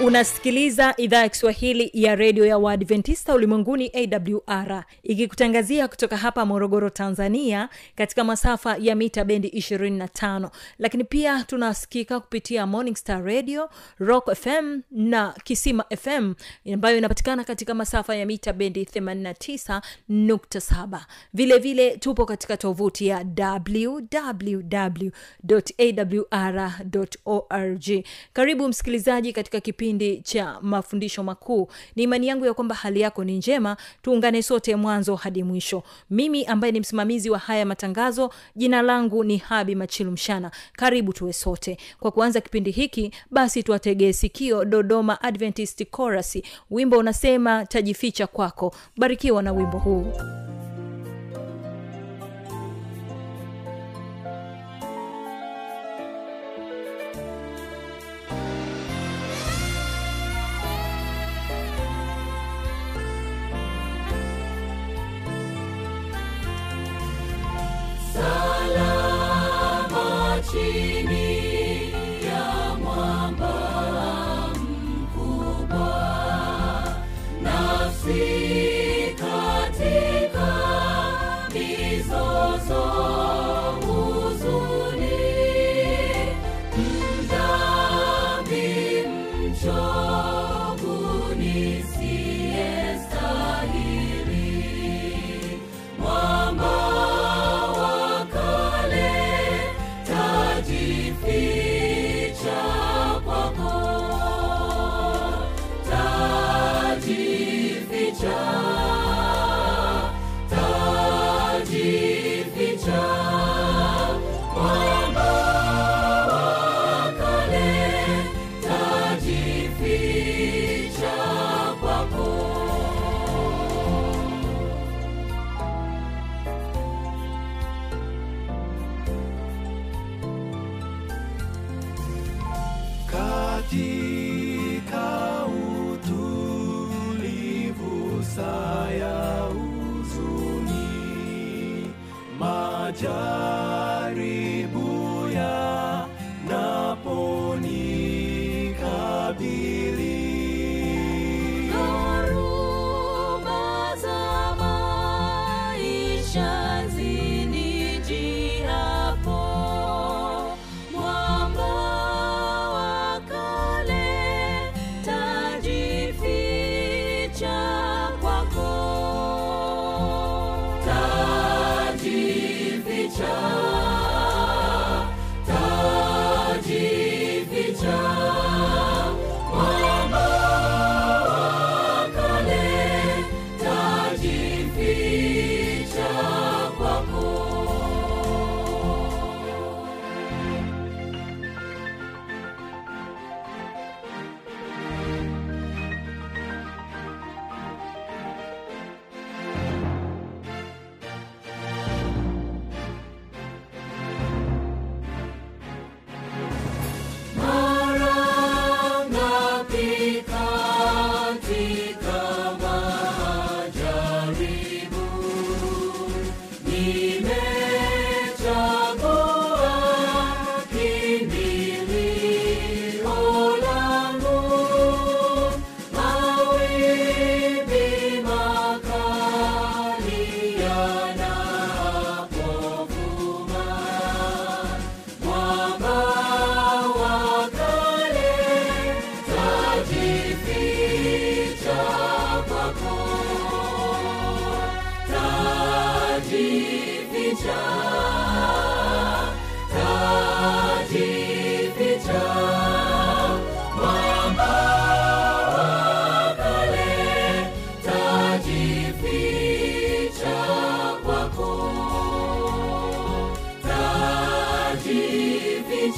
unasikiliza idhaa ya kiswahili ya redio ya waadventista ulimwenguni awr ikikutangazia kutoka hapa morogoro tanzania katika masafa ya mita bendi 25 lakini pia tunasikika kupitia morning star radio rock fm na kisima fm ambayo inapatikana katika masafa ya mita bendi 89.7 vile vile tupo katika tovuti ya www awr org. Karibu msikilizaji katika kipindi cha mafundisho makuu. Ni imani yangu ya kwamba hali yako ni njema. Tuungane sote mwanzo hadi mwisho. Mimi ambaye ni msimamizi wa haya matangazo jina langu ni habi machilu mshana. Karibu tuwe sote. Kwa kuanza kipindi hiki basi tuwategee sikio dodoma adventist chorus. Wimbo unasema tajificha kwako. Barikiwa na wimbo huu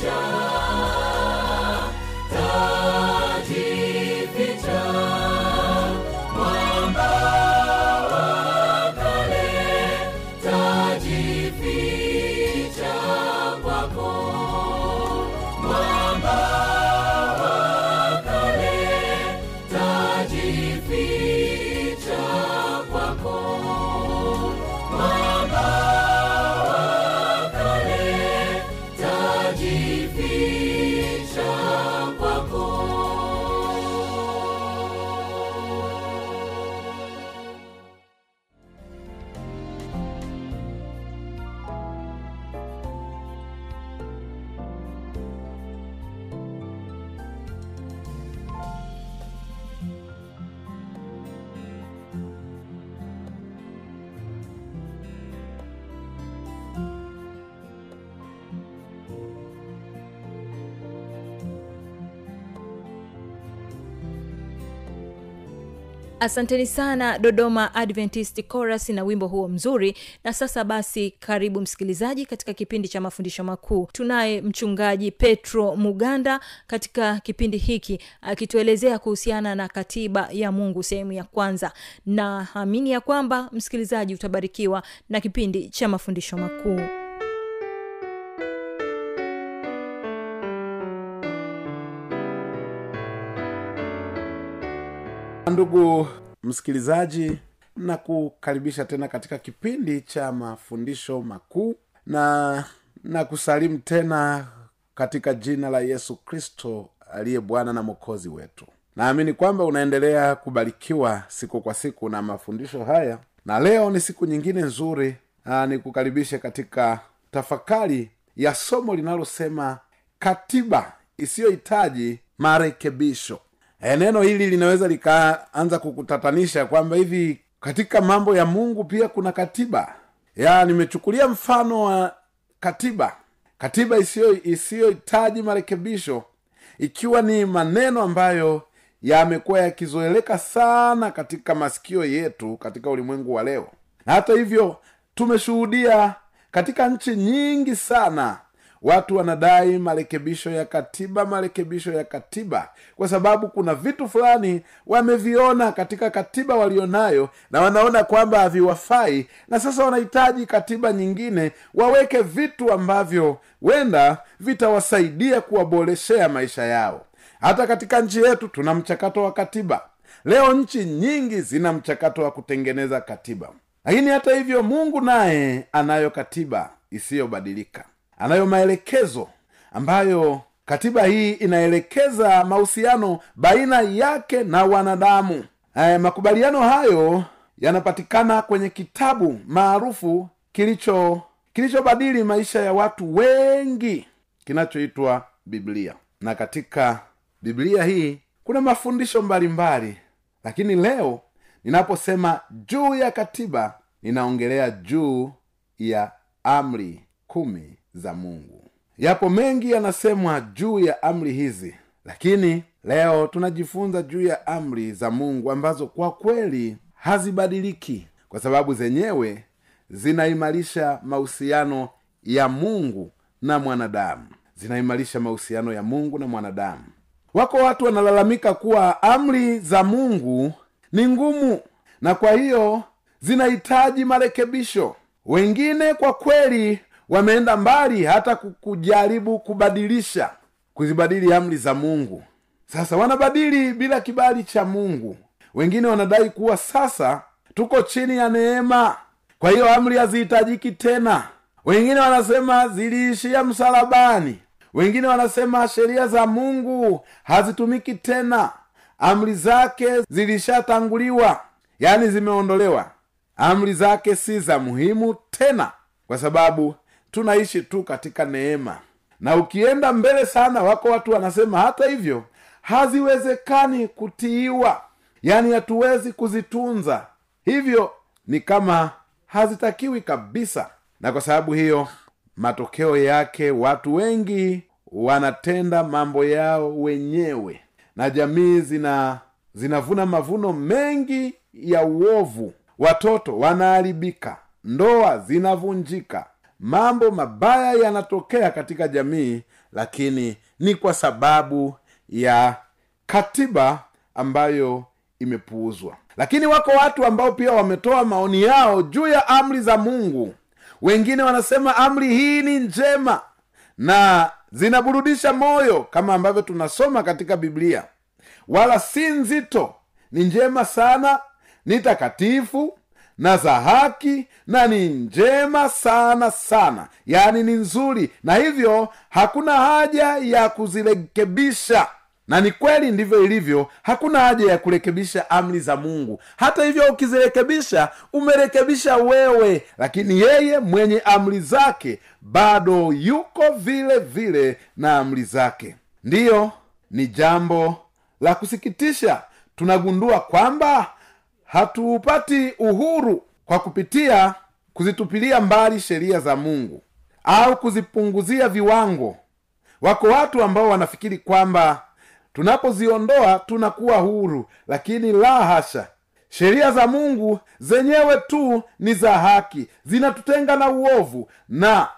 tajificha asanteni sana dodoma adventist chorus na wimbo huo mzuri. Na sasa basi karibu msikilizaji katika kipindi cha mafundisho makuu. Tunaye mchungaji petro muganda katika kipindi hiki akituelezea kuhusiana na katiba ya mungu sehemu ya kwanza. Na amini ya kwamba msikilizaji utabarikiwa na kipindi cha mafundisho makuu ndugu msikilizaji na kukaribisha tena katika kipindi cha mafundisho makuu na na kusalimu tena katika jina la yesu kristo aliye bwana na mwokozi wetu. Naamini kwamba unaendelea kubarikiwa siku kwa siku na mafundisho haya na leo ni siku nyingine nzuri nikukaribishe katika tafakari ya somo linalosema katiba isiyohitaji marekebisho e, neno hili linaweza likaanza kukutatanisha kwamba hivi katika mambo ya mungu pia kuna katiba. Ya nimechukulia mfano wa katiba. Katiba isiyo isiyohitaji marekebisho ikiwa ni maneno ambayo yamekuwa yakizoeleka sana katika masikio yetu katika ulimwengu wa leo. Na hata hivyo tumeshuhudia katika nchi nyingi sana watu wanadai marekebisho ya katiba marekebisho ya katiba. Kwa sababu kuna vitu fulani wameviona katika katiba walionayo na wanaona kwamba haviwafai. Na sasa wanahitaji katiba nyingine waweke vitu ambavyo wenda vitawasaidia kuwaboreshea maisha yao. Hata katika nchi yetu tuna mchakato wa katiba. Leo nchi nyingi zina mchakato wa kutengeneza katiba. Lakini hata hivyo mungu naye anayo katiba isiyobadilika anayo maelekezo ambayo katiba hii inaelekeza mahusiano baina yake na wanadamu e, makubaliano hayo yanapatikana kwenye kitabu maarufu kilicho kilichobadili maisha ya watu wengi kinachoitwa biblia na katika biblia hii kuna mafundisho mbalimbali mbali. lakini leo ninaposema juu ya katiba ninaongelea juu ya amri kumi za mungu. Yapo mengi yanasemwa juu ya amri hizi lakini leo tunajifunza juu ya amri za mungu ambazo kwa kweli hazibadiliki kwa sababu zenyewe zinaimarisha mahusiano ya mungu na mwanadamu. Zinaimarisha mahusiano ya mungu na mwanadamu. Wako watu wanalalamika kuwa amri za mungu ni ngumu na kwa hiyo zinahitaji marekebisho. Wengine kwa kweli wameenda mbali hata ku- kujaribu kubadilisha kuzibadili amri za mungu. Sasa wanabadili bila kibali cha mungu. Wengine wanadai kuwa sasa tuko chini ya neema. Kwa hiyo amri hazihitajiki tena. Wengine wanasema ziliishia msalabani. Wengine wanasema sheria za mungu hazitumiki tena. Amri zake zilishatanguliwa yaani zimeondolewa. Amri zake si za muhimu tena kwa sababu tunaishi tu katika neema. Na ukienda mbele sana wako watu wanasema hata hivyo haziwezekani kutiiwa. Yaani hatuwezi kuzitunza. Hivyo ni kama hazitakiwi kabisa. Na kwa sababu hiyo matokeo yake watu wengi wanatenda mambo yao wenyewe. Na jamii zina zinavuna mavuno mengi ya uovu. Watoto wanaharibika. Ndoa zinavunjika mambo mabaya yanatokea katika jamii lakini ni kwa sababu ya katiba ambayo imepuuzwa. Lakini wako watu ambao pia wametoa maoni yao juu ya amri za mungu. Wengine wanasema amri hii ni njema na zinaburudisha moyo kama ambavyo tunasoma katika biblia. Wala si nzito ni njema sana ni takatifu na za haki na ni njema sana sana. Yaani ni nzuri. Na hivyo hakuna haja ya kuzirekebisha. Na ni kweli ndivyo ilivyo hakuna haja ya kurekebisha amri za mungu. Hata hivyo ukizirekebisha umerekebisha wewe. Lakini yeye mwenye amri zake bado yuko vile vile na amri zake. Ndiyo ni jambo la kusikitisha. Tunagundua kwamba hatupati uhuru kwa kupitia kuzitupilia mbali sheria za mungu au kuzipunguzia viwango. Wako watu ambao wanafikiri kwamba tunapoziondoa tunakuwa huru lakini la hasha. Sheria za mungu zenyewe tu ni za haki zinatutenga na uovu na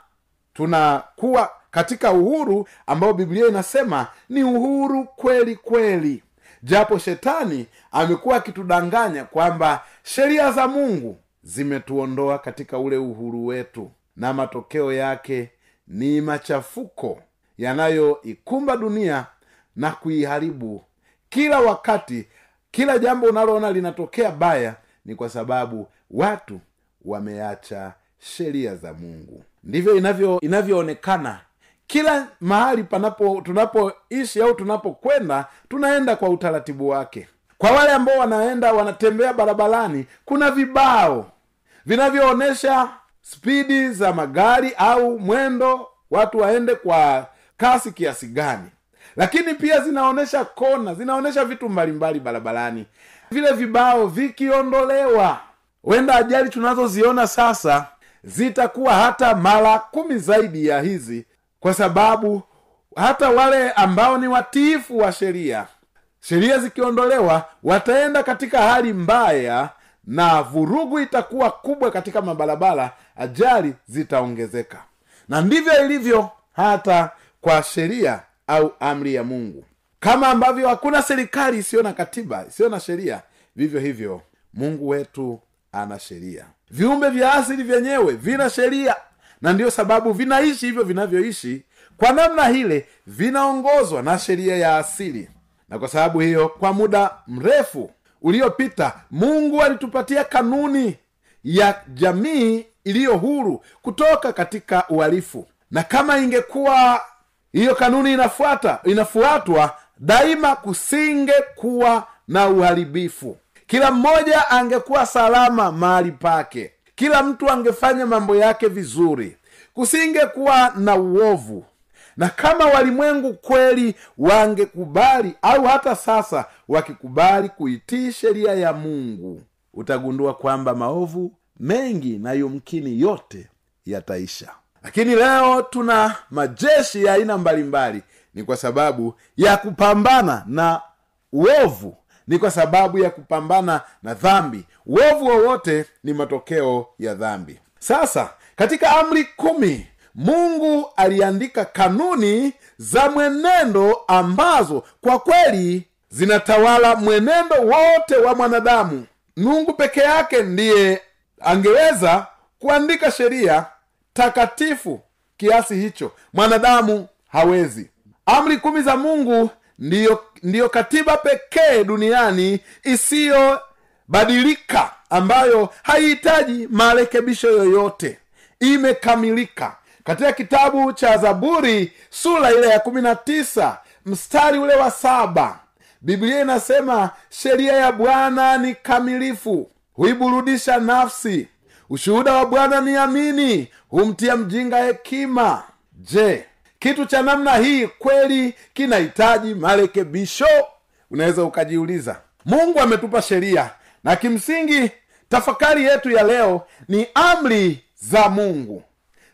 tunakuwa katika uhuru ambao biblia inasema ni uhuru kweli kweli japo shetani amekuwa akitudanganya kwamba sheria za mungu zimetuondoa katika ule uhuru wetu na matokeo yake ni machafuko yanayoikumba dunia na kuiharibu kila wakati. Kila jambo unaloona linatokea baya ni kwa sababu watu wameacha sheria za mungu. Ndivyo inavyo inavyoonekana kila mahali panapo tunapoishi au tunapokwenda tunaenda kwa utaratibu wake. Kwa wale ambao wanaenda wanatembea barabarani kuna vibao vinavyoonyesha spidi za magari au mwendo watu waende kwa kasi kiasi gani. Lakini pia zinaonyesha kona zinaonyesha vitu mbalimbali barabarani. Vile vibao vikiondolewa huenda ajali tunazoziona sasa zitakuwa hata mara kumi zaidi ya hizi kwa sababu hata wale ambao ni watiifu wa sheria sheria zikiondolewa wataenda katika hali mbaya na vurugu itakuwa kubwa katika mabarabara ajali zitaongezeka. Na ndivyo ilivyo hata kwa sheria au amri ya mungu. Kama ambavyo hakuna serikali isiyo na katiba isiyo na sheria vivyo hivyo mungu wetu ana sheria. Viumbe vya asili vyenyewe vina sheria na ndiyo sababu vinaishi hivyo vinavyoishi. Kwa namna hile vinaongozwa na sheria ya asili. Na kwa sababu hiyo kwa muda mrefu uliopita mungu alitupatia kanuni ya jamii iliyo huru kutoka katika uhalifu. Na kama ingekuwa hiyo kanuni inafuata inafuatwa daima kusinge kuwa na uharibifu. Kila mmoja angekuwa salama mahali pake kila mtu angefanya mambo yake vizuri kusingekuwa na uovu. Na kama walimwengu kweli wangekubali au hata sasa wakikubali kuitii sheria ya mungu utagundua kwamba maovu mengi na yumkini yote yataisha. Lakini leo tuna majeshi ya aina mbalimbali. Ni kwa sababu ya kupambana na uovu ni kwa sababu ya kupambana na dhambi. Uovu wowote ni matokeo ya dhambi. Sasa katika amri kumi mungu aliandika kanuni za mwenendo ambazo kwa kweli zinatawala mwenendo wote wa mwanadamu. Mungu peke yake ndiye angeweza kuandika sheria takatifu kiasi hicho. Mwanadamu hawezi. Amri kumi za mungu ndiyo, ndiyo katiba pekee duniani isiyobadilika ambayo haihitaji marekebisho yoyote. Imekamilika. Katika kitabu cha zaburi sura ile ya kumi na tisa mstari ule wa saba biblia inasema sheria ya bwana ni kamilifu huiburudisha nafsi. Ushuhuda wa bwana ni amini humtia mjinga hekima. Je kitu cha namna hii kweli kinahitaji marekebisho. Unaweza ukajiuliza mungu ametupa sheria na kimsingi tafakari yetu ya leo ni amri za mungu.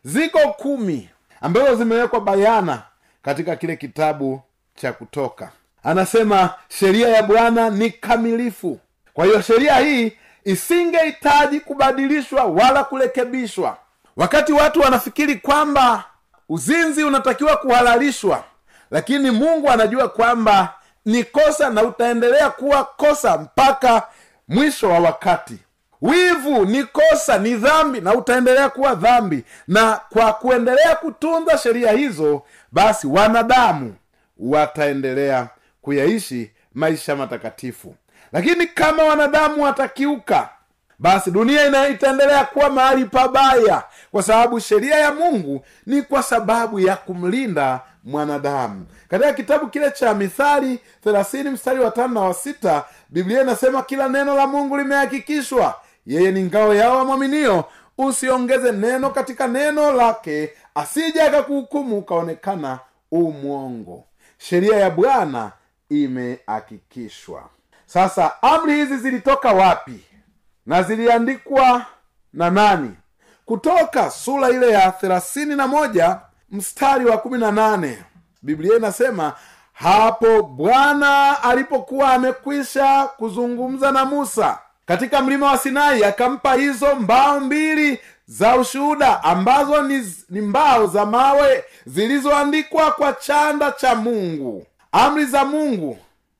Ziko kumi ambazo zimewekwa bayana katika kile kitabu cha kutoka. Anasema sheria ya bwana ni kamilifu. Kwa hiyo sheria hii isingehitaji kubadilishwa wala kurekebishwa. Wakati watu wanafikiri kwamba uzinzi unatakiwa kuhalalishwa lakini mungu anajua kwamba ni kosa na utaendelea kuwa kosa mpaka mwisho wa wakati. Wivu ni kosa ni dhambi na utaendelea kuwa dhambi. Na kwa kuendelea kutunza sheria hizo basi wanadamu wataendelea kuyaishi maisha matakatifu. Lakini kama wanadamu watakiuka basi dunia itaendelea kuwa mahali pabaya kwa sababu sheria ya mungu ni kwa sababu ya kumlinda mwanadamu. Katika kitabu kile cha mithali 30 mstari wa tano na wa sita biblia inasema kila neno la mungu limehakikishwa. Yeye ni ngao yao wamwaminio usiongeze neno katika neno lake asije akakuhukumu ukaonekana umwongo sheria ya bwana imehakikishwa. Sasa amri hizi zilitoka wapi? Na ziliandikwa na nani kutoka sura ile ya thelathini na moja mstari wa kumi na nane biblia inasema hapo bwana alipokuwa amekwisha kuzungumza na musa katika mlima wa sinai akampa hizo mbao mbili za ushuhuda ambazo ni, ni mbao za mawe zilizoandikwa kwa chanda cha mungu. Amri za mungu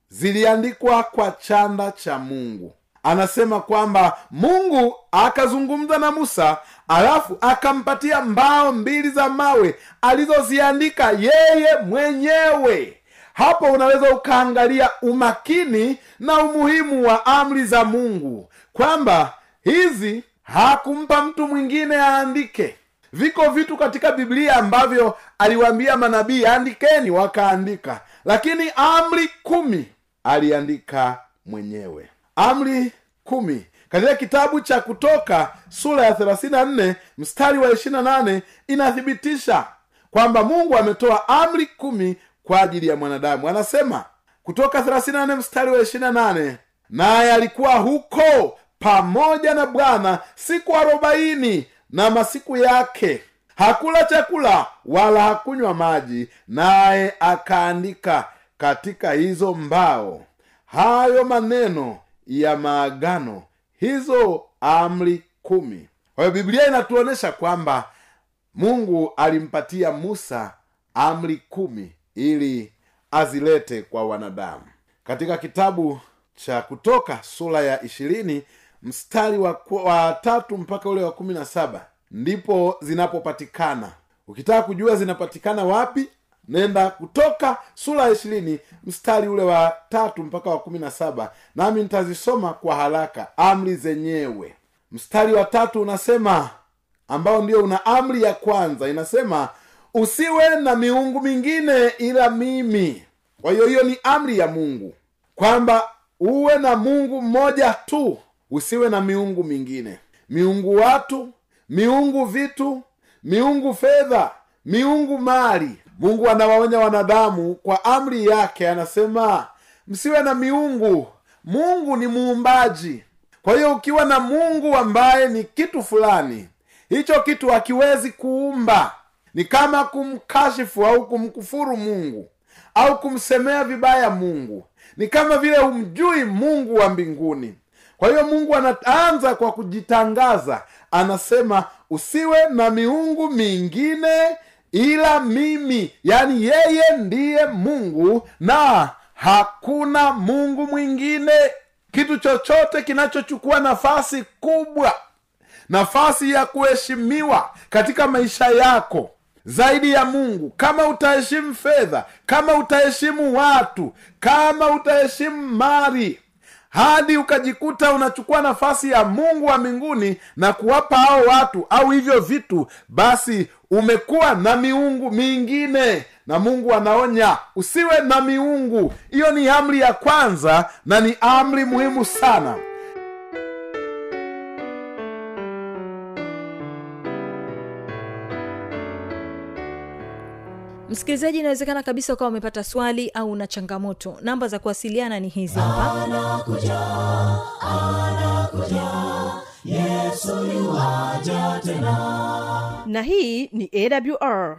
ziliandikwa kwa chanda cha mungu anasema kwamba mungu akazungumza na musa alafu akampatia mbao mbili za mawe alizoziandika yeye mwenyewe. Hapo unaweza ukaangalia umakini na umuhimu wa amri za mungu kwamba hizi hakumpa mtu mwingine aandike. Viko vitu katika biblia ambavyo aliwaambia manabii andikeni wakaandika. Lakini amri kumi aliandika mwenyewe amri kumi. Katika kitabu cha kutoka sura ya 34 mstari wa 28 inathibitisha kwamba mungu ametoa amri kumi kwa ajili ya mwanadamu. Anasema kutoka 34 mstari wa 28 naye alikuwa huko pamoja na bwana siku arobaini na masiku yake. Hakula chakula wala hakunywa maji naye akaandika katika hizo mbao hayo maneno ya maagano. Hizo amri kumi. Kwa biblia inatuonyesha kwamba mungu alimpatia musa amri kumi ili azilete kwa wanadamu. Katika kitabu cha kutoka sura ya ishirini mstari wa, wa tatu mpaka ule wa kumi na saba ndipo zinapopatikana. Ukitaka kujua zinapatikana wapi nenda kutoka sura ya ishirini mstari ule wa tatu mpaka wa kumi na saba nami nitazisoma kwa haraka amri zenyewe. Mstari wa tatu unasema ambao ndio una amri ya kwanza inasema usiwe na miungu mingine ila mimi. Kwa hiyo hiyo ni amri ya mungu kwamba uwe na mungu mmoja tu usiwe na miungu mingine. Miungu watu miungu vitu miungu fedha miungu mali mungu anawaonya wanadamu kwa amri yake anasema msiwe na miungu. Mungu ni muumbaji. Kwa hiyo ukiwa na mungu ambaye ni kitu fulani hicho kitu hakiwezi kuumba. Ni kama kumkashifu au kumkufuru mungu au kumsemea vibaya mungu. Ni kama vile humjui mungu wa mbinguni. Kwa hiyo mungu anaanza kwa kujitangaza. Anasema usiwe na miungu mingine ila mimi yani yeye ndiye mungu na hakuna mungu mwingine. Kitu chochote kinachochukua nafasi kubwa nafasi ya kuheshimiwa katika maisha yako zaidi ya mungu kama utaheshimu fedha kama utaheshimu watu kama utaheshimu mali hadi ukajikuta unachukua nafasi ya mungu wa mbinguni na kuwapa hao watu au hivyo vitu basi umekuwa na miungu mingine. Na mungu anaonya usiwe na miungu. Hiyo ni amri ya kwanza na ni amri muhimu sana msikilizaji inawezekana kabisa ukawa umepata swali au una changamoto. Namba za kuwasiliana ni hizi hapa. Yesu yuwaja tena. Na hii ni awr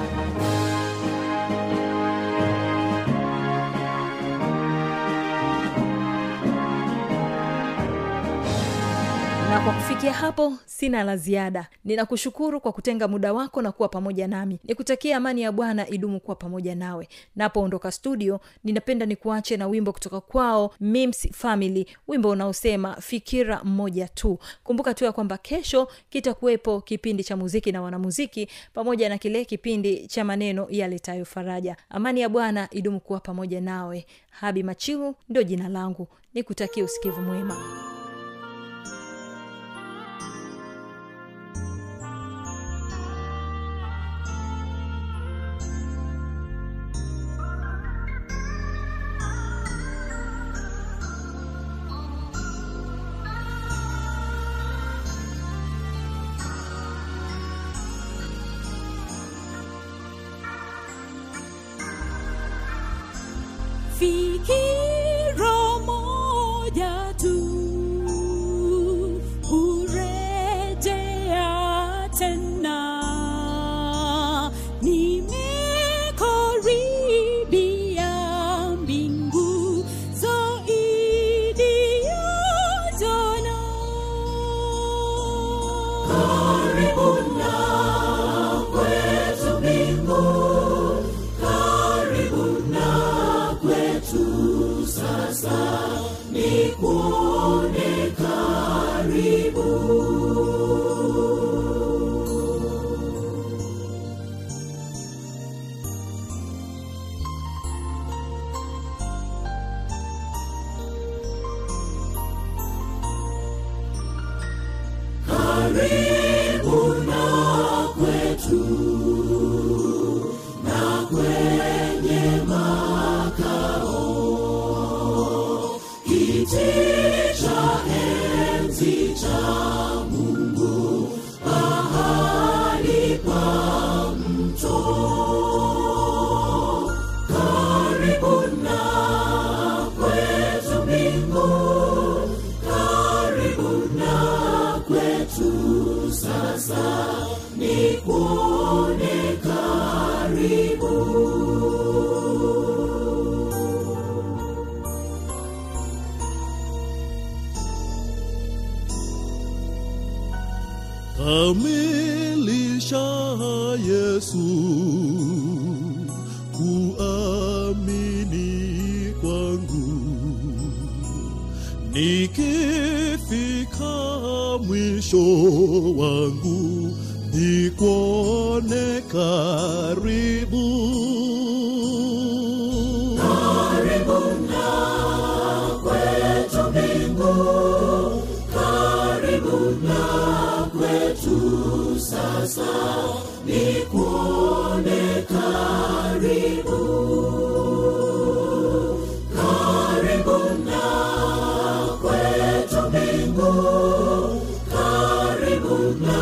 na kwa kufikia hapo sina la ziada. Ninakushukuru kwa kutenga muda wako na kuwa pamoja nami. Nikutakia amani ya bwana idumu kuwa pamoja nawe. Napoondoka studio ninapenda nikuache na wimbo kutoka kwao mims family. Wimbo unaosema fikira mmoja tu. Kumbuka tu ya kwamba kesho kitakuwepo kipindi cha muziki na wanamuziki pamoja na kile kipindi cha maneno yaletayo faraja. Amani ya bwana idumu kuwa pamoja nawe. Habi machihu ndio jina langu. Nikutakia usikivu mwema fikira sasa ni yesu kuamini kwangu. Nikifika mwisho wangu nikuone karibu. Karibu ni kuone karibu. Karibu na kwetu. Mbingu karibu na